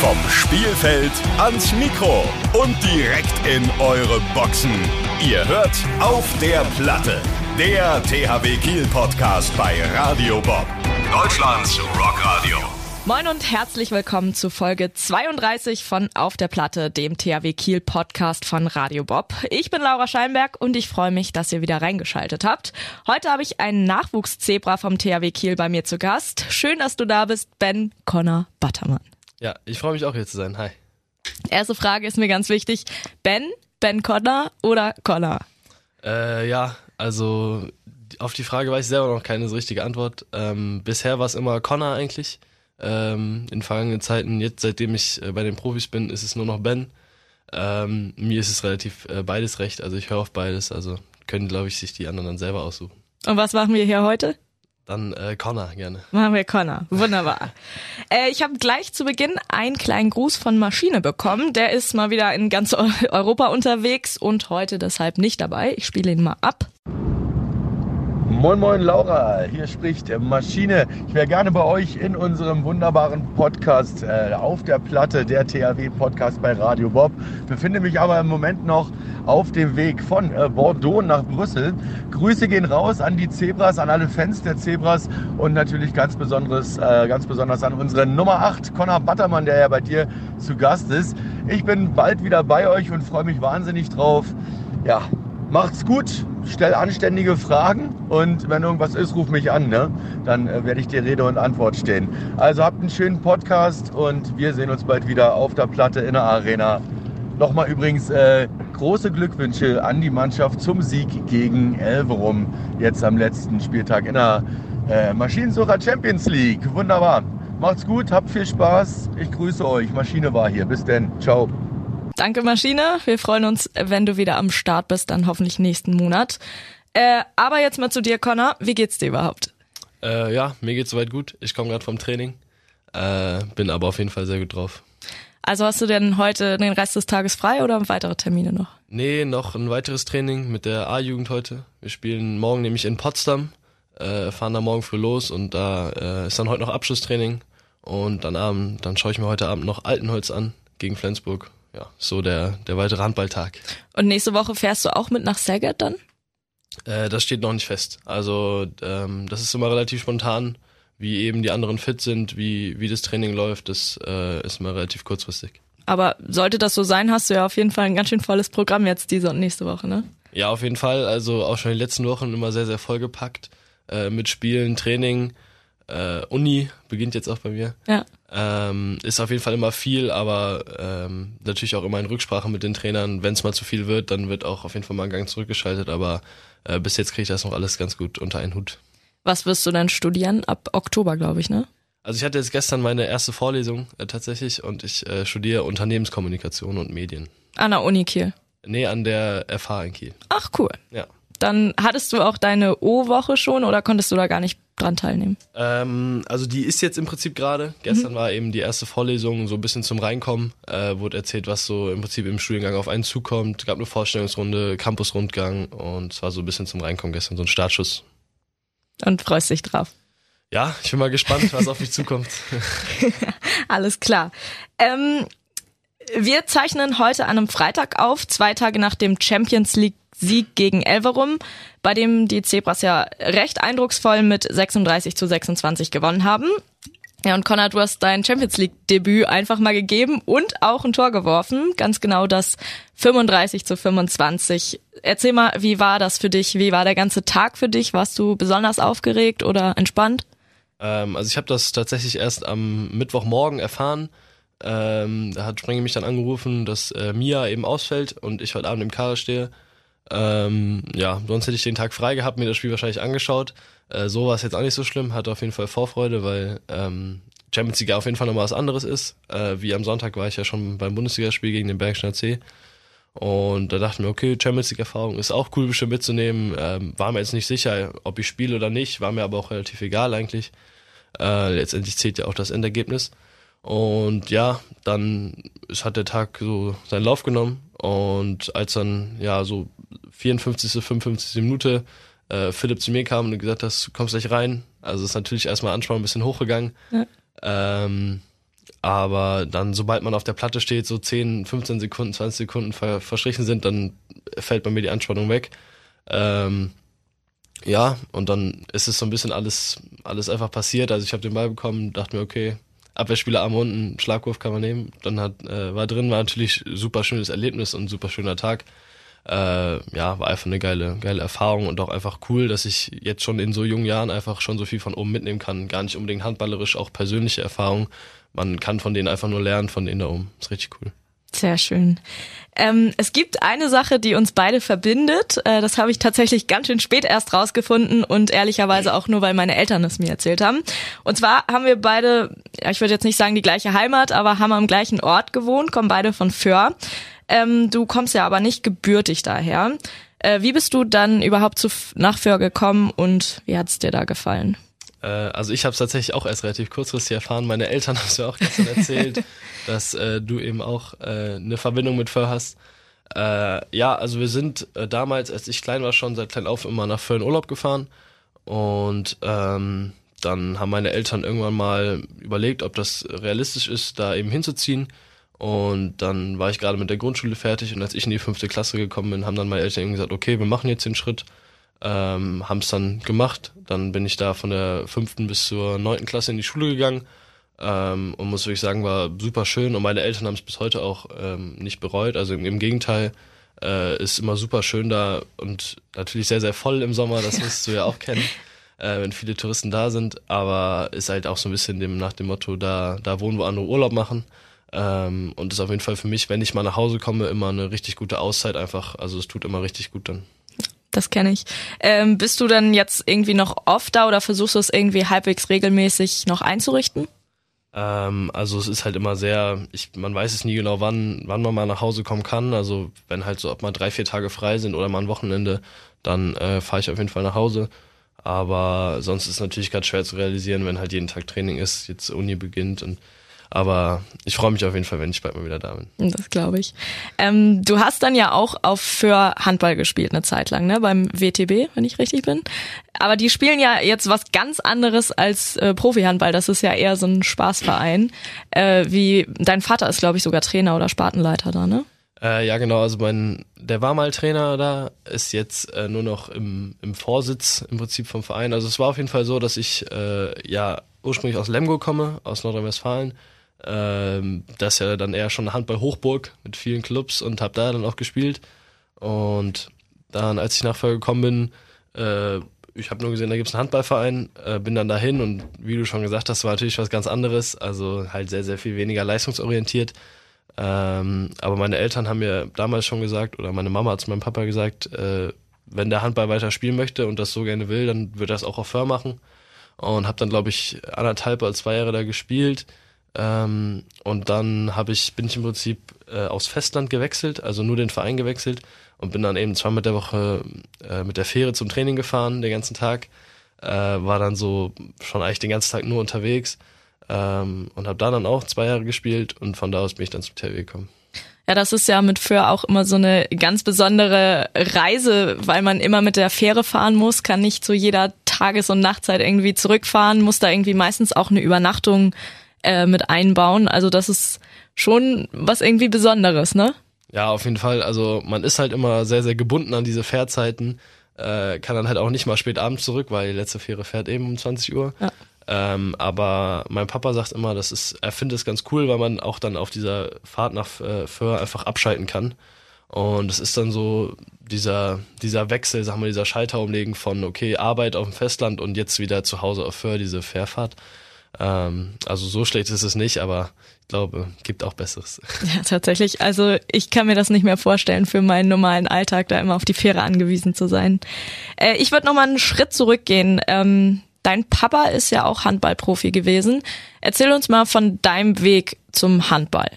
Vom Spielfeld ans Mikro und direkt in eure Boxen. Ihr hört auf der Platte. Der THW Kiel Podcast bei Radio Bob. Deutschlands Rockradio. Moin und herzlich willkommen zu Folge 32 von Auf der Platte, dem THW Kiel Podcast von Radio Bob. Ich bin Laura Scheinberg und ich freue mich, dass ihr wieder reingeschaltet habt. Heute habe ich einen Nachwuchszebra vom THW Kiel bei mir zu Gast. Schön, dass du da bist, Ben Connor Battermann. Ja, ich freue mich auch hier zu sein. Hi. Erste Frage ist mir ganz wichtig. Ben, Ben Connor oder Connor? Äh, ja, also auf die Frage weiß ich selber noch keine so richtige Antwort. Ähm, bisher war es immer Connor eigentlich ähm, in vergangenen Zeiten. Jetzt, seitdem ich äh, bei den Profis bin, ist es nur noch Ben. Ähm, mir ist es relativ äh, beides recht, also ich höre auf beides, also können, glaube ich, sich die anderen dann selber aussuchen. Und was machen wir hier heute? Dann äh, Connor gerne. Machen wir Connor. Wunderbar. äh, ich habe gleich zu Beginn einen kleinen Gruß von Maschine bekommen. Der ist mal wieder in ganz Europa unterwegs und heute deshalb nicht dabei. Ich spiele ihn mal ab. Moin Moin Laura, hier spricht Maschine. Ich wäre gerne bei euch in unserem wunderbaren Podcast äh, auf der Platte, der THW Podcast bei Radio Bob. Befinde mich aber im Moment noch auf dem Weg von äh, Bordeaux nach Brüssel. Grüße gehen raus an die Zebras, an alle Fans der Zebras und natürlich ganz besonderes, äh, ganz besonders an unseren Nummer 8, Conor Battermann, der ja bei dir zu Gast ist. Ich bin bald wieder bei euch und freue mich wahnsinnig drauf. Ja, macht's gut, stell anständige Fragen und wenn irgendwas ist, ruf mich an, ne? Dann äh, werde ich dir Rede und Antwort stehen. Also habt einen schönen Podcast und wir sehen uns bald wieder auf der Platte in der Arena. Nochmal übrigens äh, große Glückwünsche an die Mannschaft zum Sieg gegen Elverum jetzt am letzten Spieltag in der äh, Maschinensucher Champions League. Wunderbar. Macht's gut, habt viel Spaß. Ich grüße euch. Maschine war hier. Bis denn. Ciao. Danke, Maschine. Wir freuen uns, wenn du wieder am Start bist, dann hoffentlich nächsten Monat. Äh, aber jetzt mal zu dir, Connor. Wie geht's dir überhaupt? Äh, ja, mir geht's soweit gut. Ich komme gerade vom Training. Äh, bin aber auf jeden Fall sehr gut drauf. Also hast du denn heute den Rest des Tages frei oder weitere Termine noch? Nee, noch ein weiteres Training mit der A-Jugend heute. Wir spielen morgen nämlich in Potsdam, äh, fahren da morgen früh los und da äh, ist dann heute noch Abschlusstraining. Und dann Abend, dann schaue ich mir heute Abend noch Altenholz an gegen Flensburg ja, so der, der weitere Handballtag. Und nächste Woche fährst du auch mit nach Saget dann? Äh, das steht noch nicht fest. Also ähm, das ist immer relativ spontan, wie eben die anderen fit sind, wie, wie das Training läuft, das äh, ist immer relativ kurzfristig. Aber sollte das so sein, hast du ja auf jeden Fall ein ganz schön volles Programm jetzt diese und nächste Woche, ne? Ja, auf jeden Fall. Also auch schon die letzten Wochen immer sehr, sehr vollgepackt. Äh, mit Spielen, Training, äh, Uni beginnt jetzt auch bei mir. Ja. Ähm, ist auf jeden Fall immer viel, aber ähm, natürlich auch immer in Rücksprache mit den Trainern. Wenn es mal zu viel wird, dann wird auch auf jeden Fall mal ein Gang zurückgeschaltet, aber äh, bis jetzt kriege ich das noch alles ganz gut unter einen Hut. Was wirst du dann studieren? Ab Oktober, glaube ich, ne? Also ich hatte jetzt gestern meine erste Vorlesung äh, tatsächlich und ich äh, studiere Unternehmenskommunikation und Medien. An der Uni Kiel? Nee, an der FH in Kiel. Ach cool. Ja. Dann hattest du auch deine O-Woche schon oder konntest du da gar nicht dran teilnehmen? Ähm, also die ist jetzt im Prinzip gerade. Gestern mhm. war eben die erste Vorlesung, so ein bisschen zum Reinkommen. Äh, wurde erzählt, was so im Prinzip im Studiengang auf einen zukommt. Gab eine Vorstellungsrunde, Campusrundgang und es war so ein bisschen zum Reinkommen gestern, so ein Startschuss. Und freust dich drauf? Ja, ich bin mal gespannt, was auf mich zukommt. Alles klar. Ähm, wir zeichnen heute an einem Freitag auf, zwei Tage nach dem Champions League Sieg gegen Elverum, bei dem die Zebras ja recht eindrucksvoll mit 36 zu 26 gewonnen haben. Ja, und Conrad, du hast dein Champions League Debüt einfach mal gegeben und auch ein Tor geworfen. Ganz genau das 35 zu 25. Erzähl mal, wie war das für dich? Wie war der ganze Tag für dich? Warst du besonders aufgeregt oder entspannt? Ähm, also ich habe das tatsächlich erst am Mittwochmorgen erfahren. Ähm, da hat Sprenge mich dann angerufen, dass äh, Mia eben ausfällt und ich heute Abend im Kader stehe. Ähm, ja, sonst hätte ich den Tag frei gehabt, mir das Spiel wahrscheinlich angeschaut. Äh, so war es jetzt auch nicht so schlimm, hatte auf jeden Fall Vorfreude, weil ähm, Champions League auf jeden Fall nochmal was anderes ist. Äh, wie am Sonntag war ich ja schon beim Bundesligaspiel gegen den Bergsteiner C. Und da dachten wir, okay, Champions League-Erfahrung ist auch cool bestimmt mitzunehmen. Ähm, war mir jetzt nicht sicher, ob ich spiele oder nicht, war mir aber auch relativ egal eigentlich. Äh, letztendlich zählt ja auch das Endergebnis. Und ja, dann hat der Tag so seinen Lauf genommen. Und als dann ja so 54., 55. Minute äh, Philipp zu mir kam und gesagt hat, du kommst gleich rein. Also ist natürlich erstmal Anspannung ein bisschen hochgegangen. Ja. Ähm, aber dann, sobald man auf der Platte steht, so 10, 15 Sekunden, 20 Sekunden ver verstrichen sind, dann fällt bei mir die Anspannung weg. Ähm, ja, und dann ist es so ein bisschen alles, alles einfach passiert. Also ich habe den Ball bekommen, dachte mir, okay, Abwehrspieler am unten, Schlagwurf kann man nehmen. Dann hat, äh, war drin, war natürlich super schönes Erlebnis und super schöner Tag. Äh, ja, war einfach eine geile, geile Erfahrung und auch einfach cool, dass ich jetzt schon in so jungen Jahren einfach schon so viel von oben mitnehmen kann. Gar nicht unbedingt handballerisch, auch persönliche Erfahrung. Man kann von denen einfach nur lernen, von denen da oben. Ist richtig cool. Sehr schön. Ähm, es gibt eine Sache, die uns beide verbindet. Äh, das habe ich tatsächlich ganz schön spät erst rausgefunden und ehrlicherweise auch nur, weil meine Eltern es mir erzählt haben. Und zwar haben wir beide, ja, ich würde jetzt nicht sagen die gleiche Heimat, aber haben am gleichen Ort gewohnt, kommen beide von Föhr. Ähm, du kommst ja aber nicht gebürtig daher. Äh, wie bist du dann überhaupt zu, nach Föhr gekommen und wie hat's dir da gefallen? Äh, also ich habe es tatsächlich auch erst relativ kurzfristig erfahren. Meine Eltern haben es mir auch gestern erzählt, dass äh, du eben auch äh, eine Verbindung mit Föhr hast. Äh, ja, also wir sind äh, damals, als ich klein war, schon seit klein auf immer nach Föhr in Urlaub gefahren. Und ähm, dann haben meine Eltern irgendwann mal überlegt, ob das realistisch ist, da eben hinzuziehen. Und dann war ich gerade mit der Grundschule fertig und als ich in die fünfte Klasse gekommen bin, haben dann meine Eltern eben gesagt, okay, wir machen jetzt den Schritt ähm, haben es dann gemacht. Dann bin ich da von der fünften bis zur neunten Klasse in die Schule gegangen ähm, und muss wirklich sagen, war super schön und meine Eltern haben es bis heute auch ähm, nicht bereut. Also im, im Gegenteil, äh, ist immer super schön da und natürlich sehr, sehr voll im Sommer, das wirst du ja auch kennen, äh, wenn viele Touristen da sind, aber ist halt auch so ein bisschen dem, nach dem Motto, da, da wohnen, wo andere Urlaub machen. Ähm, und ist auf jeden Fall für mich, wenn ich mal nach Hause komme, immer eine richtig gute Auszeit einfach. Also es tut immer richtig gut dann das kenne ich. Ähm, bist du dann jetzt irgendwie noch oft da oder versuchst du es irgendwie halbwegs regelmäßig noch einzurichten? Ähm, also es ist halt immer sehr, ich, man weiß es nie genau, wann, wann man mal nach Hause kommen kann. Also wenn halt so, ob mal drei, vier Tage frei sind oder mal ein Wochenende, dann äh, fahre ich auf jeden Fall nach Hause. Aber sonst ist es natürlich ganz schwer zu realisieren, wenn halt jeden Tag Training ist, jetzt Uni beginnt und aber ich freue mich auf jeden Fall, wenn ich bald mal wieder da bin. Das glaube ich. Ähm, du hast dann ja auch auf für Handball gespielt eine Zeit lang, ne? Beim WTB, wenn ich richtig bin. Aber die spielen ja jetzt was ganz anderes als äh, Profi-Handball. Das ist ja eher so ein Spaßverein. Äh, wie dein Vater ist, glaube ich, sogar Trainer oder Spartenleiter da, ne? Äh, ja, genau. Also mein, der war mal Trainer da, ist jetzt äh, nur noch im, im Vorsitz im Prinzip vom Verein. Also es war auf jeden Fall so, dass ich äh, ja ursprünglich aus Lemgo komme, aus Nordrhein-Westfalen ähm, das ist ja dann eher schon eine Handball-Hochburg mit vielen Clubs und habe da dann auch gespielt. Und dann, als ich nachher gekommen bin, äh, ich habe nur gesehen, da gibt es einen Handballverein, äh, bin dann dahin und wie du schon gesagt hast, war natürlich was ganz anderes, also halt sehr, sehr viel weniger leistungsorientiert. Ähm, aber meine Eltern haben mir damals schon gesagt, oder meine Mama hat zu meinem Papa gesagt, äh, wenn der Handball weiter spielen möchte und das so gerne will, dann wird er das auch auf Föhr machen. Und habe dann, glaube ich, anderthalb oder zwei Jahre da gespielt. Ähm, und dann habe ich, bin ich im Prinzip äh, aufs Festland gewechselt, also nur den Verein gewechselt und bin dann eben zweimal der Woche äh, mit der Fähre zum Training gefahren, den ganzen Tag. Äh, war dann so schon eigentlich den ganzen Tag nur unterwegs ähm, und habe da dann auch zwei Jahre gespielt und von da aus bin ich dann zum THW gekommen. Ja, das ist ja mit Föhr auch immer so eine ganz besondere Reise, weil man immer mit der Fähre fahren muss, kann nicht zu jeder Tages- und Nachtzeit irgendwie zurückfahren, muss da irgendwie meistens auch eine Übernachtung äh, mit einbauen. Also das ist schon was irgendwie Besonderes, ne? Ja, auf jeden Fall. Also man ist halt immer sehr, sehr gebunden an diese Fährzeiten. Äh, kann dann halt auch nicht mal spät abends zurück, weil die letzte Fähre fährt eben um 20 Uhr. Ja. Ähm, aber mein Papa sagt immer, das ist, er findet es ganz cool, weil man auch dann auf dieser Fahrt nach äh, Föhr einfach abschalten kann. Und es ist dann so dieser, dieser Wechsel, sagen wir, dieser Schalter umlegen von, okay, Arbeit auf dem Festland und jetzt wieder zu Hause auf Föhr, diese Fährfahrt. Ähm, also so schlecht ist es nicht, aber ich glaube, gibt auch Besseres. Ja, tatsächlich. Also ich kann mir das nicht mehr vorstellen, für meinen normalen Alltag da immer auf die Fähre angewiesen zu sein. Äh, ich würde noch mal einen Schritt zurückgehen. Ähm, dein Papa ist ja auch Handballprofi gewesen. Erzähl uns mal von deinem Weg zum Handball.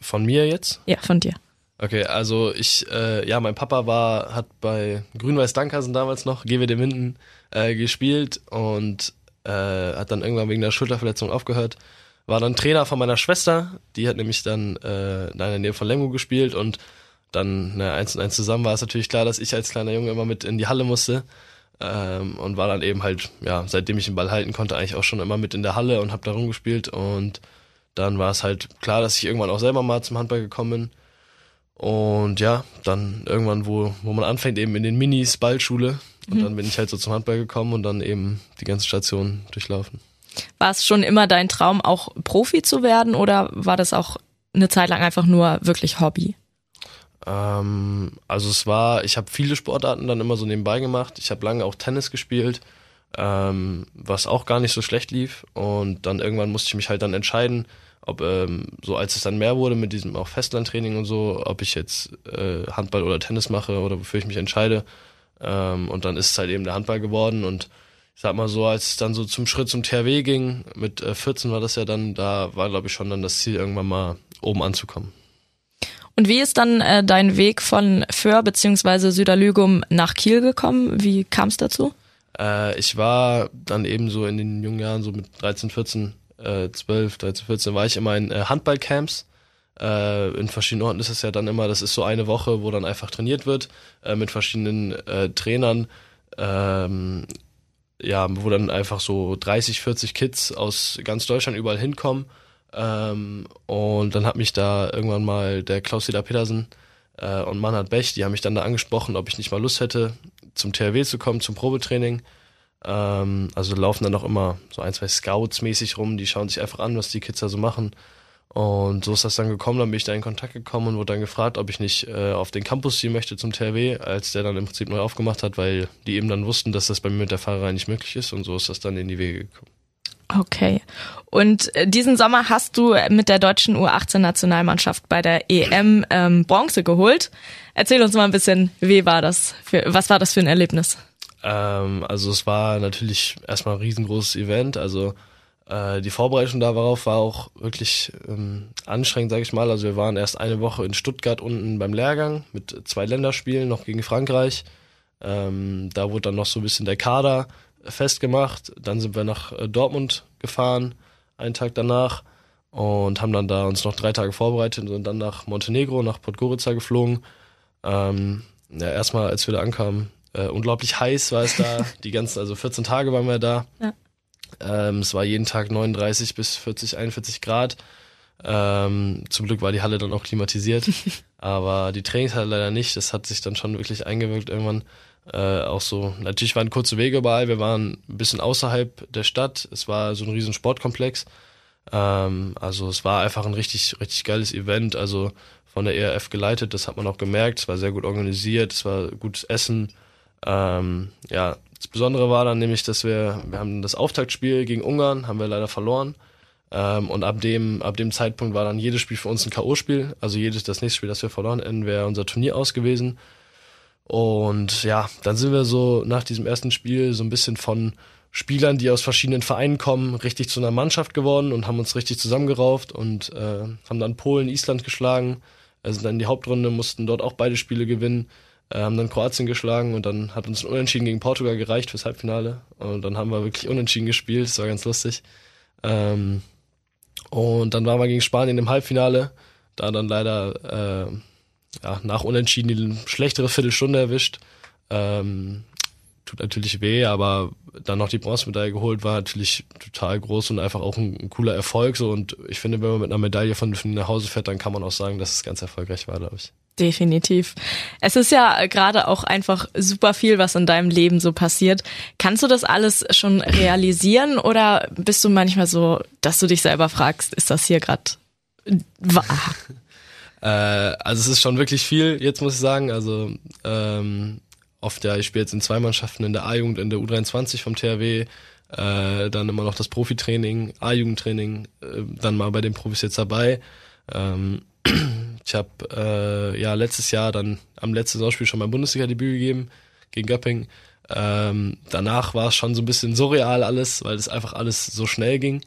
Von mir jetzt? Ja, von dir. Okay, also ich, äh, ja, mein Papa war, hat bei Grün-Weiß Dankersen damals noch, GWD Minden, äh, gespielt und äh, hat dann irgendwann wegen der Schulterverletzung aufgehört. War dann Trainer von meiner Schwester, die hat nämlich dann äh, in der Nähe von Lemgo gespielt und dann ne, eins und eins zusammen war es natürlich klar, dass ich als kleiner Junge immer mit in die Halle musste ähm, und war dann eben halt, ja, seitdem ich den Ball halten konnte, eigentlich auch schon immer mit in der Halle und habe da rumgespielt und dann war es halt klar, dass ich irgendwann auch selber mal zum Handball gekommen bin. Und ja, dann irgendwann, wo, wo man anfängt, eben in den Minis, Ballschule. Und mhm. dann bin ich halt so zum Handball gekommen und dann eben die ganze Station durchlaufen. War es schon immer dein Traum, auch Profi zu werden oder war das auch eine Zeit lang einfach nur wirklich Hobby? Ähm, also es war, ich habe viele Sportarten dann immer so nebenbei gemacht. Ich habe lange auch Tennis gespielt, ähm, was auch gar nicht so schlecht lief. Und dann irgendwann musste ich mich halt dann entscheiden, ob ähm, so als es dann mehr wurde mit diesem auch Festlandtraining und so, ob ich jetzt äh, Handball oder Tennis mache oder wofür ich mich entscheide. Ähm, und dann ist es halt eben der Handball geworden und ich sag mal so, als es dann so zum Schritt zum THW ging, mit äh, 14 war das ja dann, da war glaube ich schon dann das Ziel, irgendwann mal oben anzukommen. Und wie ist dann äh, dein Weg von Föhr bzw. Süderlügum nach Kiel gekommen? Wie kam es dazu? Äh, ich war dann eben so in den jungen Jahren, so mit 13, 14, äh, 12, 13, 14, war ich immer in äh, Handballcamps. Äh, in verschiedenen Orten ist es ja dann immer, das ist so eine Woche, wo dann einfach trainiert wird äh, mit verschiedenen äh, Trainern. Ähm, ja, wo dann einfach so 30, 40 Kids aus ganz Deutschland überall hinkommen ähm, und dann hat mich da irgendwann mal der Klaus-Dieter Petersen äh, und Manhard Bech, die haben mich dann da angesprochen, ob ich nicht mal Lust hätte, zum THW zu kommen, zum Probetraining. Ähm, also laufen dann auch immer so ein, zwei Scouts mäßig rum, die schauen sich einfach an, was die Kids da so machen. Und so ist das dann gekommen, dann bin ich da in Kontakt gekommen und wurde dann gefragt, ob ich nicht äh, auf den Campus ziehen möchte zum THW, als der dann im Prinzip neu aufgemacht hat, weil die eben dann wussten, dass das bei mir mit der Fahrerei nicht möglich ist und so ist das dann in die Wege gekommen. Okay. Und äh, diesen Sommer hast du mit der deutschen U18-Nationalmannschaft bei der EM ähm, Bronze geholt. Erzähl uns mal ein bisschen, wie war das? Für, was war das für ein Erlebnis? Ähm, also es war natürlich erstmal ein riesengroßes Event. Also äh, die Vorbereitung darauf war auch wirklich ähm, anstrengend, sage ich mal. Also wir waren erst eine Woche in Stuttgart unten beim Lehrgang mit zwei Länderspielen noch gegen Frankreich. Ähm, da wurde dann noch so ein bisschen der Kader festgemacht. Dann sind wir nach äh, Dortmund gefahren, einen Tag danach und haben dann da uns noch drei Tage vorbereitet und dann nach Montenegro, nach Podgorica geflogen. Ähm, ja, erstmal, als wir da ankamen, äh, unglaublich heiß war es da. Die ganzen, also 14 Tage waren wir da. Ja. Ähm, es war jeden Tag 39 bis 40, 41 Grad. Ähm, zum Glück war die Halle dann auch klimatisiert, aber die Trainingshalle leider nicht. Das hat sich dann schon wirklich eingewirkt irgendwann. Äh, auch so, natürlich waren kurze Wege überall, wir waren ein bisschen außerhalb der Stadt, es war so ein riesen Sportkomplex. Ähm, also es war einfach ein richtig, richtig geiles Event, also von der ERF geleitet, das hat man auch gemerkt, es war sehr gut organisiert, es war gutes Essen. Ähm, ja, das Besondere war dann nämlich, dass wir, wir haben das Auftaktspiel gegen Ungarn, haben wir leider verloren. Ähm, und ab dem, ab dem Zeitpunkt war dann jedes Spiel für uns ein K.O.-Spiel. Also jedes, das nächste Spiel, das wir verloren hätten, wäre unser Turnier aus gewesen. Und ja, dann sind wir so nach diesem ersten Spiel so ein bisschen von Spielern, die aus verschiedenen Vereinen kommen, richtig zu einer Mannschaft geworden und haben uns richtig zusammengerauft und äh, haben dann Polen, Island geschlagen, sind dann in die Hauptrunde, mussten dort auch beide Spiele gewinnen, äh, haben dann Kroatien geschlagen und dann hat uns ein Unentschieden gegen Portugal gereicht fürs Halbfinale und dann haben wir wirklich unentschieden gespielt, das war ganz lustig. Ähm, und dann waren wir gegen Spanien im Halbfinale, da dann leider äh, ja, nach Unentschieden die schlechtere Viertelstunde erwischt. Ähm, tut natürlich weh, aber dann noch die Bronzemedaille geholt war natürlich total groß und einfach auch ein, ein, cooler Erfolg. So und ich finde, wenn man mit einer Medaille von, von nach Hause fährt, dann kann man auch sagen, dass es ganz erfolgreich war, glaube ich. Definitiv. Es ist ja gerade auch einfach super viel, was in deinem Leben so passiert. Kannst du das alles schon realisieren oder bist du manchmal so, dass du dich selber fragst, ist das hier gerade wahr? Äh, also es ist schon wirklich viel, jetzt muss ich sagen. Also ähm, oft ja, ich spiele jetzt in zwei Mannschaften in der A-Jugend, in der U23 vom THW, äh, dann immer noch das Profitraining, A-Jugendtraining, äh, dann mal bei den Profis jetzt dabei. Ähm, ich habe äh, ja letztes Jahr dann am letzten Saisonspiel schon mein Bundesliga-Debüt gegeben gegen Göpping. Ähm, danach war es schon so ein bisschen surreal alles, weil es einfach alles so schnell ging.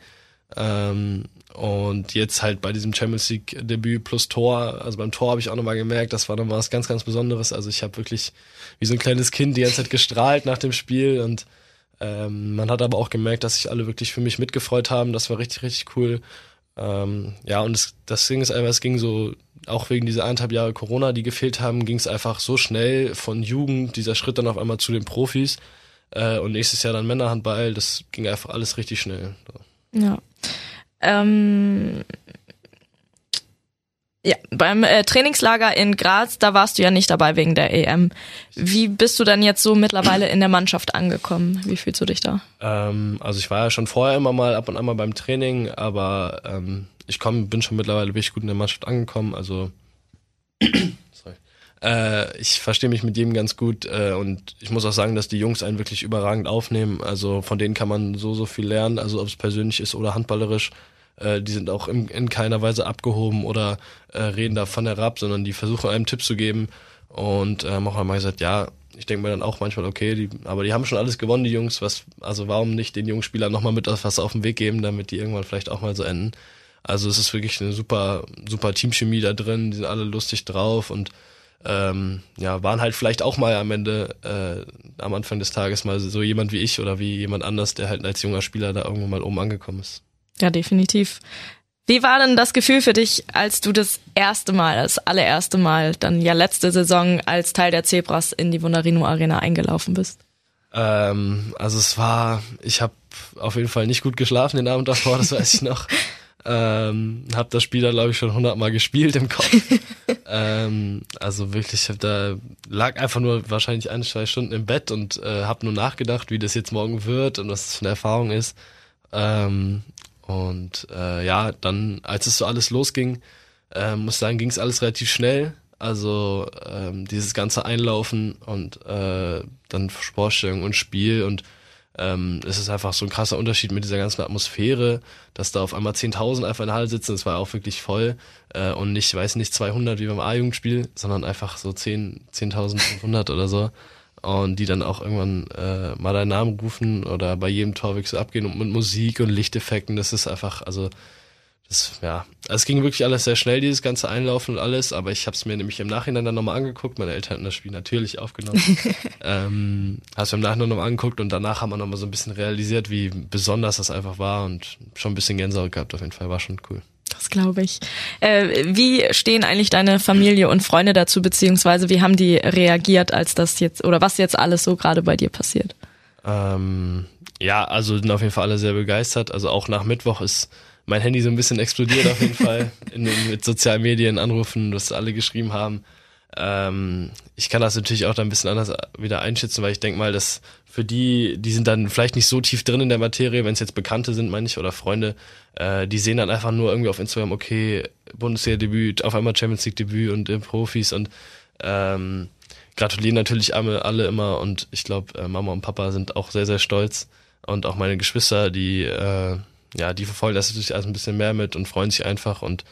Ähm, und jetzt halt bei diesem Champions League Debüt plus Tor, also beim Tor habe ich auch nochmal gemerkt, das war nochmal was ganz, ganz Besonderes. Also ich habe wirklich wie so ein kleines Kind die ganze Zeit gestrahlt nach dem Spiel und ähm, man hat aber auch gemerkt, dass sich alle wirklich für mich mitgefreut haben. Das war richtig, richtig cool. Ähm, ja, und es, das Ding ist einfach, es ging so, auch wegen dieser anderthalb Jahre Corona, die gefehlt haben, ging es einfach so schnell von Jugend, dieser Schritt dann auf einmal zu den Profis. Äh, und nächstes Jahr dann Männerhandball, das ging einfach alles richtig schnell. So. Ja. Ähm, Ja, beim äh, Trainingslager in Graz, da warst du ja nicht dabei wegen der EM. Wie bist du dann jetzt so mittlerweile in der Mannschaft angekommen? Wie fühlst du dich da? Ähm, also ich war ja schon vorher immer mal ab und an mal beim Training, aber ähm, ich komm, bin schon mittlerweile wirklich gut in der Mannschaft angekommen. Also sorry. Äh, ich verstehe mich mit jedem ganz gut äh, und ich muss auch sagen, dass die Jungs einen wirklich überragend aufnehmen. Also von denen kann man so, so viel lernen, also ob es persönlich ist oder handballerisch. Äh, die sind auch in, in keiner Weise abgehoben oder äh, reden davon herab, sondern die versuchen einem Tipp zu geben. Und ähm, auch einmal gesagt, ja, ich denke mir dann auch manchmal, okay, die, aber die haben schon alles gewonnen, die Jungs, was, also warum nicht den jungen Spielern nochmal mit was auf den Weg geben, damit die irgendwann vielleicht auch mal so enden. Also es ist wirklich eine super, super Teamchemie da drin, die sind alle lustig drauf und ähm, ja, waren halt vielleicht auch mal am Ende, äh, am Anfang des Tages mal so jemand wie ich oder wie jemand anders, der halt als junger Spieler da irgendwo mal oben angekommen ist. Ja, definitiv. Wie war denn das Gefühl für dich, als du das erste Mal, das allererste Mal, dann ja letzte Saison als Teil der Zebras in die Wunderino Arena eingelaufen bist? Ähm, also es war, ich habe auf jeden Fall nicht gut geschlafen den Abend davor, das weiß ich noch. Ähm, habe das Spiel da glaube ich schon hundertmal gespielt im Kopf. ähm, also wirklich, da lag einfach nur wahrscheinlich ein, zwei Stunden im Bett und äh, habe nur nachgedacht, wie das jetzt morgen wird und was das für eine Erfahrung ist. Ähm, und äh, ja, dann, als es so alles losging, äh, muss sagen, ging es alles relativ schnell. Also ähm, dieses ganze Einlaufen und äh, dann Vorstellung und Spiel und ähm, es ist einfach so ein krasser Unterschied mit dieser ganzen Atmosphäre, dass da auf einmal 10.000 einfach in der Halle sitzen, das war auch wirklich voll. Äh, und nicht, weiß nicht, 200 wie beim A-Jugendspiel, sondern einfach so 10, 10.500 oder so und die dann auch irgendwann äh, mal deinen Namen rufen oder bei jedem Torwechsel abgehen und mit Musik und Lichteffekten, das ist einfach, also das, ja, also es ging wirklich alles sehr schnell, dieses ganze Einlaufen und alles, aber ich habe es mir nämlich im Nachhinein dann nochmal angeguckt. Meine Eltern hatten das Spiel natürlich aufgenommen. ähm, hast mir im Nachhinein nochmal angeguckt und danach haben wir nochmal so ein bisschen realisiert, wie besonders das einfach war und schon ein bisschen Gänsehaut gehabt auf jeden Fall, war schon cool. Das glaube ich. Äh, wie stehen eigentlich deine Familie und Freunde dazu, beziehungsweise wie haben die reagiert, als das jetzt oder was jetzt alles so gerade bei dir passiert? Ähm, ja, also sind auf jeden Fall alle sehr begeistert. Also auch nach Mittwoch ist mein Handy so ein bisschen explodiert auf jeden Fall in den, mit sozialen Medien, Anrufen, was alle geschrieben haben. Ähm, ich kann das natürlich auch da ein bisschen anders wieder einschätzen, weil ich denke mal, dass für die, die sind dann vielleicht nicht so tief drin in der Materie, wenn es jetzt Bekannte sind, meine ich, oder Freunde, äh, die sehen dann einfach nur irgendwie auf Instagram, okay, Bundesliga-Debüt, auf einmal Champions League-Debüt und äh, Profis und ähm, gratulieren natürlich alle, alle immer und ich glaube, äh, Mama und Papa sind auch sehr, sehr stolz und auch meine Geschwister, die äh, ja, die verfolgen das natürlich alles ein bisschen mehr mit und freuen sich einfach und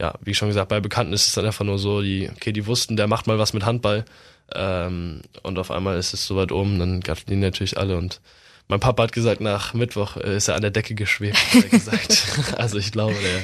ja, wie schon gesagt, bei Bekannten ist es dann einfach nur so, die, okay, die wussten, der macht mal was mit Handball ähm, und auf einmal ist es so weit oben, dann gratulieren natürlich alle und mein Papa hat gesagt, nach Mittwoch äh, ist er an der Decke geschwebt, hat er gesagt. also ich glaube, der,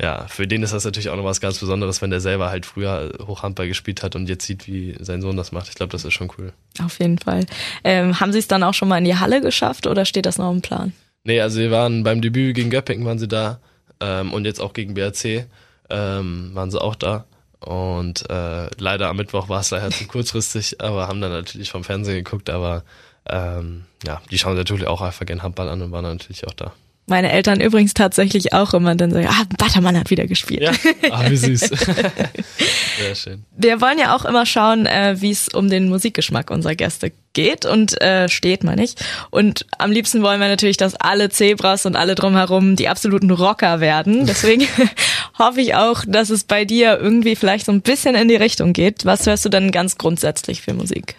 ja, für den ist das natürlich auch noch was ganz Besonderes, wenn der selber halt früher Hochhandball gespielt hat und jetzt sieht, wie sein Sohn das macht. Ich glaube, das ist schon cool. Auf jeden Fall. Ähm, haben Sie es dann auch schon mal in die Halle geschafft oder steht das noch im Plan? Nee, also wir waren beim Debüt gegen Göppingen waren sie da ähm, und jetzt auch gegen BRC ähm, waren sie auch da. Und äh, leider am Mittwoch war es leider zu kurzfristig, aber haben dann natürlich vom Fernsehen geguckt, aber ähm, ja, die schauen natürlich auch einfach gerne Handball an und waren natürlich auch da. Meine Eltern übrigens tatsächlich auch immer dann sagen, ah, Battermann hat wieder gespielt. Ja, ah, wie süß. Sehr schön. Wir wollen ja auch immer schauen, äh, wie es um den Musikgeschmack unserer Gäste geht und äh, steht, meine ich. Und am liebsten wollen wir natürlich, dass alle Zebras und alle drumherum die absoluten Rocker werden. Deswegen hoffe ich auch, dass es bei dir irgendwie vielleicht so ein bisschen in die Richtung geht. Was hörst du denn ganz grundsätzlich für Musik?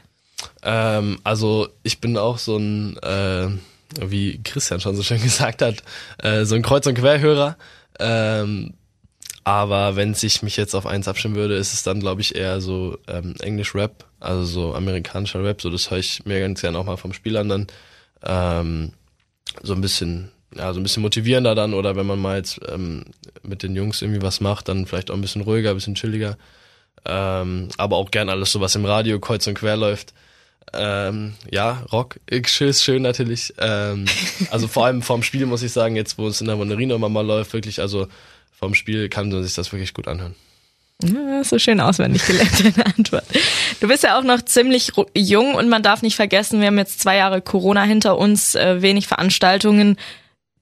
Ähm, also ich bin auch so ein äh, wie Christian schon so schön gesagt hat, äh, so ein Kreuz- und Querhörer. Ähm, aber wenn sich mich jetzt auf eins abstimmen würde, ist es dann, glaube ich, eher so ähm, Englisch-Rap, also so amerikanischer Rap. So, das höre ich mir ganz gerne auch mal vom Spielern dann. Ähm, so ein bisschen, ja, so ein bisschen motivierender dann. Oder wenn man mal jetzt ähm, mit den Jungs irgendwie was macht, dann vielleicht auch ein bisschen ruhiger, ein bisschen chilliger. Ähm, aber auch gern alles so, was im Radio kreuz und quer läuft. Ähm, ja, Rock ist schön natürlich. Ähm, also vor allem vorm Spiel muss ich sagen, jetzt wo es in der Wunderino immer mal läuft, wirklich, also vorm Spiel kann man sich das wirklich gut anhören. Ja, so schön auswendig gelernt, deine Antwort. Du bist ja auch noch ziemlich jung und man darf nicht vergessen, wir haben jetzt zwei Jahre Corona hinter uns, äh, wenig Veranstaltungen.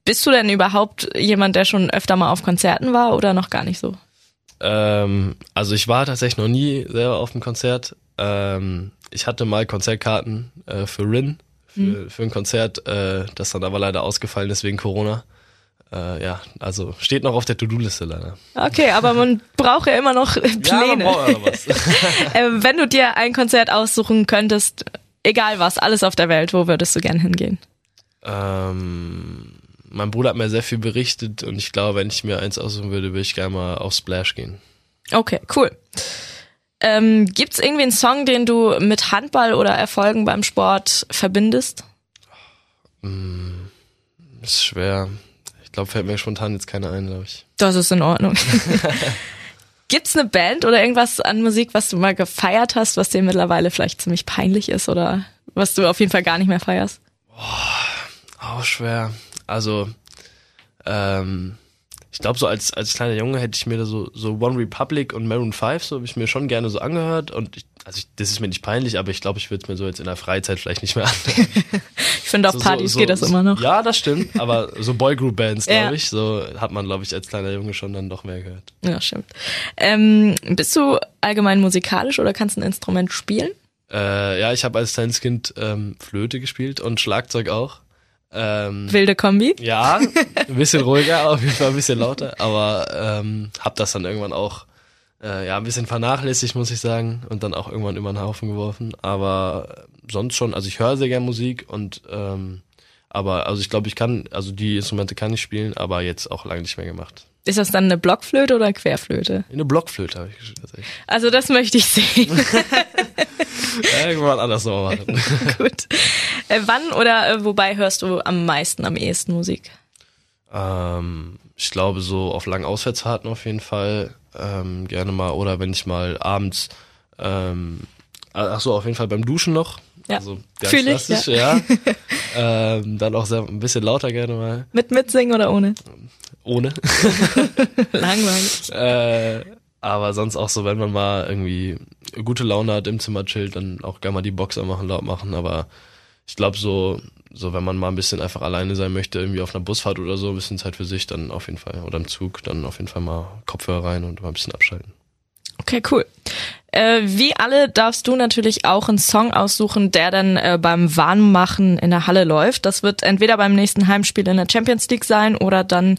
Bist du denn überhaupt jemand, der schon öfter mal auf Konzerten war oder noch gar nicht so? Ähm, also ich war tatsächlich noch nie selber auf einem Konzert. Ähm, ich hatte mal Konzertkarten äh, für Rin, für, mhm. für ein Konzert, äh, das dann aber leider ausgefallen ist wegen Corona. Äh, ja, also steht noch auf der To-Do-Liste leider. Okay, aber man braucht ja immer noch Pläne. Ja, man braucht ja was. äh, wenn du dir ein Konzert aussuchen könntest, egal was, alles auf der Welt, wo würdest du gern hingehen? Ähm, mein Bruder hat mir sehr viel berichtet und ich glaube, wenn ich mir eins aussuchen würde, würde ich gerne mal auf Splash gehen. Okay, cool. Ähm, Gibt es irgendwie einen Song, den du mit Handball oder Erfolgen beim Sport verbindest? Mm, ist schwer. Ich glaube, fällt mir spontan jetzt keiner ein, glaube ich. Das ist in Ordnung. Gibt's eine Band oder irgendwas an Musik, was du mal gefeiert hast, was dir mittlerweile vielleicht ziemlich peinlich ist oder was du auf jeden Fall gar nicht mehr feierst? Boah, auch schwer. Also, ähm, ich glaube, so als, als kleiner Junge hätte ich mir da so, so One Republic und Maroon 5, so habe ich mir schon gerne so angehört. Und ich, also ich, das ist mir nicht peinlich, aber ich glaube, ich würde es mir so jetzt in der Freizeit vielleicht nicht mehr anhören. ich finde, auf so, Partys so, geht das immer noch. Ja, das stimmt. Aber so Boygroup-Bands, glaube ja. ich, so hat man, glaube ich, als kleiner Junge schon dann doch mehr gehört. Ja, stimmt. Ähm, bist du allgemein musikalisch oder kannst du ein Instrument spielen? Äh, ja, ich habe als kleines Kind ähm, Flöte gespielt und Schlagzeug auch. Ähm, Wilde Kombi? Ja, ein bisschen ruhiger, auf jeden Fall ein bisschen lauter, aber ähm, hab das dann irgendwann auch äh, ja ein bisschen vernachlässigt, muss ich sagen, und dann auch irgendwann über den Haufen geworfen. Aber sonst schon, also ich höre sehr gerne Musik und ähm, aber also ich glaube, ich kann, also die Instrumente kann ich spielen, aber jetzt auch lange nicht mehr gemacht. Ist das dann eine Blockflöte oder Querflöte? Eine Blockflöte habe ich tatsächlich. Also das möchte ich sehen. Irgendwann anders nochmal machen. Gut. Äh, wann oder äh, wobei hörst du am meisten, am ehesten Musik? Ähm, ich glaube so auf langen Auswärtsfahrten auf jeden Fall ähm, gerne mal oder wenn ich mal abends ähm, ach so auf jeden Fall beim Duschen noch ja. also ganz Fühl klassisch ich, ja, ja. ähm, dann auch sehr, ein bisschen lauter gerne mal mit mitsingen oder ohne ohne langweilig äh, aber sonst auch so wenn man mal irgendwie gute Laune hat im Zimmer chillt dann auch gerne mal die Boxer machen laut machen aber ich glaube so, so wenn man mal ein bisschen einfach alleine sein möchte, irgendwie auf einer Busfahrt oder so, ein bisschen Zeit für sich, dann auf jeden Fall, oder im Zug, dann auf jeden Fall mal Kopfhörer rein und mal ein bisschen abschalten. Okay, cool. Äh, wie alle darfst du natürlich auch einen Song aussuchen, der dann äh, beim Warnmachen in der Halle läuft. Das wird entweder beim nächsten Heimspiel in der Champions League sein oder dann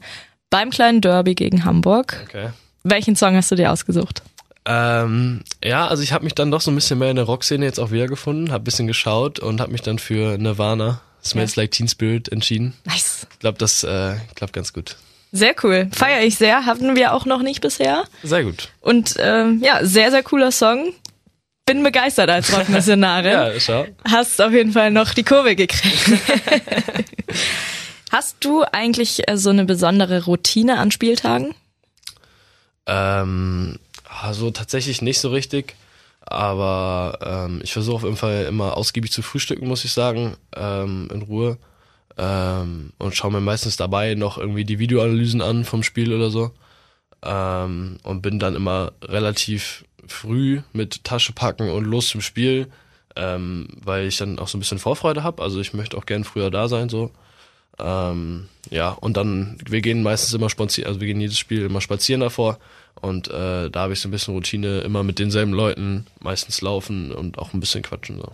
beim kleinen Derby gegen Hamburg. Okay. Welchen Song hast du dir ausgesucht? Ähm, ja, also ich habe mich dann doch so ein bisschen mehr in der Rockszene jetzt auch wiedergefunden, habe bisschen geschaut und habe mich dann für Nirvana, Smells ja. Like Teen Spirit entschieden. Nice. Ich glaube, das äh, klappt ganz gut. Sehr cool. Feiere ich sehr. Hatten wir auch noch nicht bisher. Sehr gut. Und ähm, ja, sehr, sehr cooler Song. Bin begeistert als Rockmissionarin. ja, schau. Hast auf jeden Fall noch die Kurve gekriegt. Hast du eigentlich äh, so eine besondere Routine an Spieltagen? Ähm, also tatsächlich nicht so richtig. Aber ähm, ich versuche auf jeden Fall immer ausgiebig zu frühstücken, muss ich sagen, ähm, in Ruhe. Ähm, und schaue mir meistens dabei noch irgendwie die Videoanalysen an vom Spiel oder so. Ähm, und bin dann immer relativ früh mit Tasche packen und los zum Spiel, ähm, weil ich dann auch so ein bisschen Vorfreude habe. Also ich möchte auch gern früher da sein, so. Ähm, ja, und dann, wir gehen meistens immer spazieren, also wir gehen jedes Spiel immer spazieren davor und äh, da habe ich so ein bisschen Routine, immer mit denselben Leuten, meistens laufen und auch ein bisschen quatschen. So.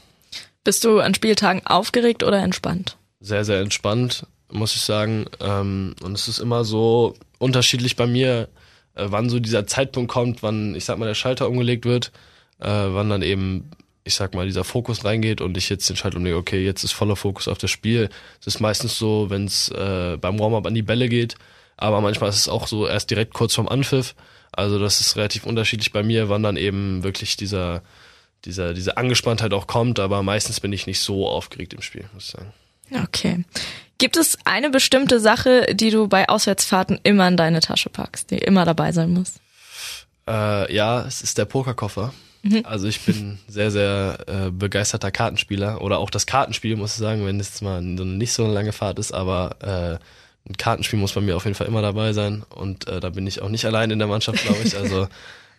Bist du an Spieltagen aufgeregt oder entspannt? Sehr, sehr entspannt, muss ich sagen. Ähm, und es ist immer so unterschiedlich bei mir, äh, wann so dieser Zeitpunkt kommt, wann, ich sag mal, der Schalter umgelegt wird, äh, wann dann eben, ich sag mal, dieser Fokus reingeht und ich jetzt den Schalter umlege, okay, jetzt ist voller Fokus auf das Spiel. Es ist meistens so, wenn es äh, beim Warm-up an die Bälle geht, aber manchmal ist es auch so erst direkt kurz vorm Anpfiff. Also das ist relativ unterschiedlich bei mir, wann dann eben wirklich dieser, dieser, diese Angespanntheit auch kommt, aber meistens bin ich nicht so aufgeregt im Spiel, muss ich sagen. Okay. Gibt es eine bestimmte Sache, die du bei Auswärtsfahrten immer in deine Tasche packst, die immer dabei sein muss? Äh, ja, es ist der Pokerkoffer. Mhm. Also ich bin sehr, sehr äh, begeisterter Kartenspieler oder auch das Kartenspiel, muss ich sagen, wenn es mal so nicht so eine lange Fahrt ist, aber äh, ein Kartenspiel muss bei mir auf jeden Fall immer dabei sein und äh, da bin ich auch nicht allein in der Mannschaft, glaube ich. Also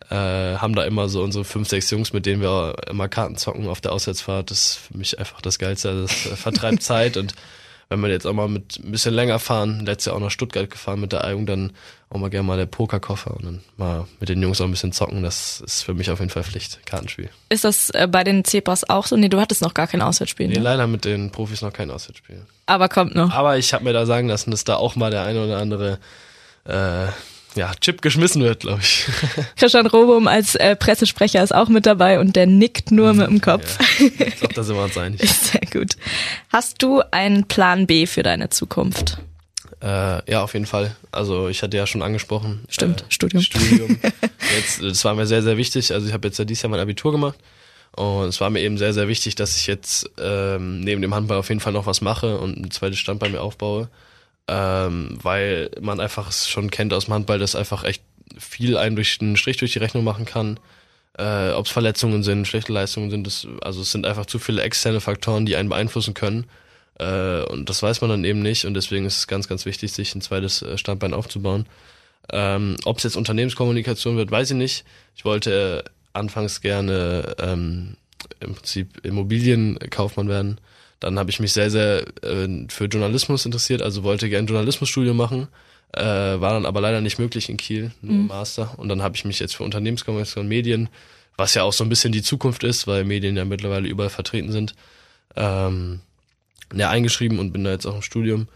äh, haben da immer so unsere fünf, sechs Jungs, mit denen wir immer Karten zocken auf der Auswärtsfahrt. Das ist für mich einfach das Geilste. Das äh, vertreibt Zeit und wenn wir jetzt auch mal mit ein bisschen länger fahren, letztes Jahr auch nach Stuttgart gefahren mit der Eigung, dann auch mal gerne mal der Pokerkoffer und dann mal mit den Jungs auch ein bisschen zocken. Das ist für mich auf jeden Fall Pflicht, Kartenspiel. Ist das äh, bei den Zebras auch so? Nee, du hattest noch gar kein Auswärtsspiel. Nee, Ne? leider mit den Profis noch kein Auswärtsspiel. Aber kommt noch. Aber ich habe mir da sagen lassen, dass da auch mal der eine oder andere äh, ja, Chip geschmissen wird, glaube ich. Christian Robum als äh, Pressesprecher ist auch mit dabei und der nickt nur mit dem Kopf. Ich glaube, da sind wir uns einig. Sehr gut. Hast du einen Plan B für deine Zukunft? Äh, ja, auf jeden Fall. Also ich hatte ja schon angesprochen. Stimmt, äh, Studium. Studium. Jetzt, das war mir sehr, sehr wichtig. Also ich habe jetzt ja dieses Jahr mein Abitur gemacht. Und es war mir eben sehr, sehr wichtig, dass ich jetzt ähm, neben dem Handball auf jeden Fall noch was mache und ein zweites Standbein mir aufbaue. Ähm, weil man einfach es schon kennt aus dem Handball, dass einfach echt viel einen durch einen Strich durch die Rechnung machen kann. Äh, Ob es Verletzungen sind, schlechte Leistungen sind, das, also es sind einfach zu viele externe Faktoren, die einen beeinflussen können. Äh, und das weiß man dann eben nicht und deswegen ist es ganz, ganz wichtig, sich ein zweites äh, Standbein aufzubauen. Ähm, Ob es jetzt Unternehmenskommunikation wird, weiß ich nicht. Ich wollte anfangs gerne ähm, im Prinzip Immobilienkaufmann werden. Dann habe ich mich sehr, sehr äh, für Journalismus interessiert, also wollte gerne Journalismusstudium machen. Äh, war dann aber leider nicht möglich in Kiel, nur Master. Und dann habe ich mich jetzt für Unternehmenskommunikation und Medien, was ja auch so ein bisschen die Zukunft ist, weil Medien ja mittlerweile überall vertreten sind, ähm, ja, eingeschrieben und bin da jetzt auch im Studium.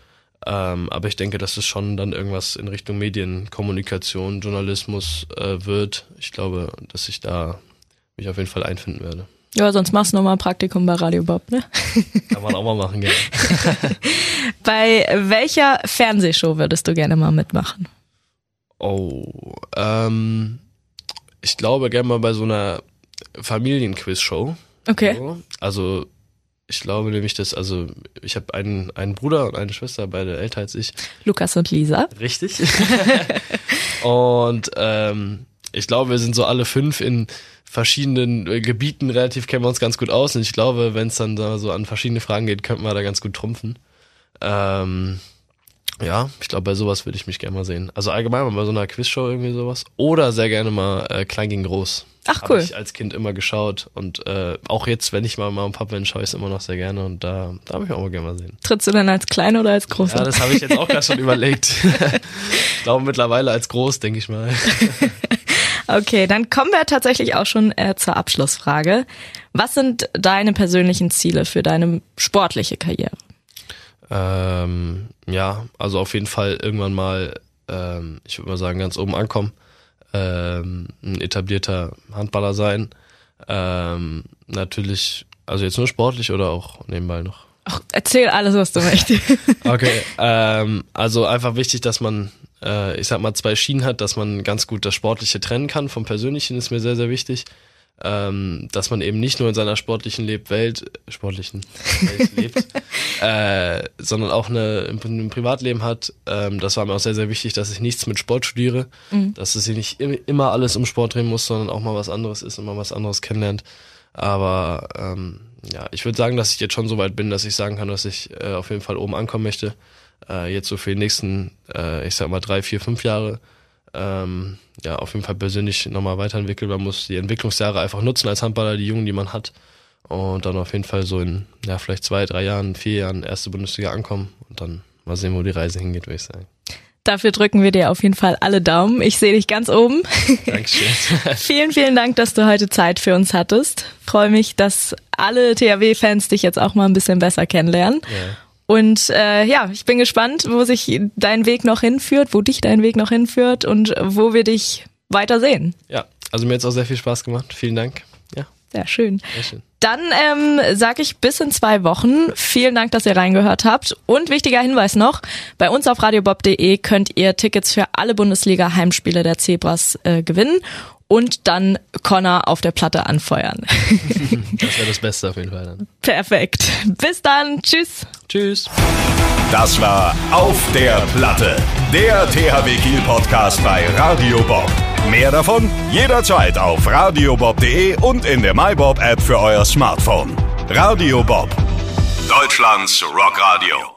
Ähm, aber ich denke, dass es schon dann irgendwas in Richtung Medienkommunikation, Journalismus äh, wird. Ich glaube, dass ich da mich auf jeden Fall einfinden werde. Ja, sonst machst du noch mal ein Praktikum bei Radio Bob, ne? Kann man auch mal machen, gerne. Bei welcher Fernsehshow würdest du gerne mal mitmachen? Oh, ähm, ich glaube gerne mal bei so einer Familienquiz-Show. Okay. So. Also ich glaube nämlich, dass, also ich habe einen, einen Bruder und eine Schwester, beide älter als ich. Lukas und Lisa. Richtig. und ähm, ich glaube, wir sind so alle fünf in verschiedenen äh, Gebieten relativ kennen wir uns ganz gut aus. Und ich glaube, wenn es dann da so an verschiedene Fragen geht, könnten wir da ganz gut trumpfen. Ähm, ja, ich glaube, bei sowas würde ich mich gerne mal sehen. Also allgemein mal bei so einer Quizshow irgendwie sowas. Oder sehr gerne mal äh, Klein gegen Groß. Ach, cool. ich als Kind immer geschaut. Und äh, auch jetzt, wenn ich mal Mama und Papa bin, schaue ich es immer noch sehr gerne. Und da, da habe ich auch mal gerne mal sehen. Trittst du denn als klein oder als großer? Ja, das habe ich jetzt auch gerade schon überlegt. ich glaube mittlerweile als groß, denke ich mal. Okay, dann kommen wir tatsächlich auch schon äh, zur Abschlussfrage. Was sind deine persönlichen Ziele für deine sportliche Karriere? Ähm, ja, also auf jeden Fall irgendwann mal, ähm, ich würde mal sagen, ganz oben ankommen. Ähm, ein etablierter Handballer sein. Ähm, natürlich, also jetzt nur sportlich oder auch nebenbei noch? Ach, erzähl alles, was du möchtest. Okay. ähm, also einfach wichtig, dass man, äh, ich sag mal, zwei Schienen hat, dass man ganz gut das Sportliche trennen kann vom Persönlichen, ist mir sehr, sehr wichtig. Ähm, dass man eben nicht nur in seiner sportlichen Leb Welt, sportlichen Welt lebt, äh, sondern auch eine, im, im Privatleben hat. Ähm, das war mir auch sehr, sehr wichtig, dass ich nichts mit Sport studiere, dass es sich nicht im, immer alles um Sport drehen muss, sondern auch mal was anderes ist und mal was anderes kennenlernt. Aber ähm, ja, ich würde sagen, dass ich jetzt schon so weit bin, dass ich sagen kann, dass ich äh, auf jeden Fall oben ankommen möchte. Äh, jetzt so für die nächsten, äh, ich sag mal, drei, vier, fünf Jahre. Ähm, ja, auf jeden Fall persönlich nochmal weiterentwickeln. Man muss die Entwicklungsjahre einfach nutzen als Handballer, die Jungen, die man hat. Und dann auf jeden Fall so in, ja, vielleicht zwei, drei Jahren, vier Jahren erste Bundesliga ankommen und dann mal sehen, wo die Reise hingeht, würde ich sagen. Dafür drücken wir dir auf jeden Fall alle Daumen. Ich sehe dich ganz oben. Dankeschön. vielen, vielen Dank, dass du heute Zeit für uns hattest. Freue mich, dass alle THW-Fans dich jetzt auch mal ein bisschen besser kennenlernen. ja. Und äh, ja, ich bin gespannt, wo sich dein Weg noch hinführt, wo dich dein Weg noch hinführt und wo wir dich weiter sehen. ja, also mir hat es auch sehr viel Spaß gemacht. Vielen Dank. Ja, Sehr schön. sehr schön. Dann ähm, sage ich bis in zwei Wochen. Vielen Dank, dass ihr reingehört habt. Und wichtiger Hinweis noch, bei uns auf radiobob.de könnt ihr Tickets für alle Bundesliga-Heimspiele der Zebras äh, gewinnen und dann Connor auf der Platte anfeuern. Das wäre das Beste auf jeden Fall dann. Perfekt. Bis dann. Tschüss. Tschüss. Das war Auf der Platte, der THW Kiel Podcast bei Radio Bob. Mehr davon jederzeit auf radiobob.de und in der MyBob App für euer Smartphone. Radio Bob, Deutschlands Rockradio.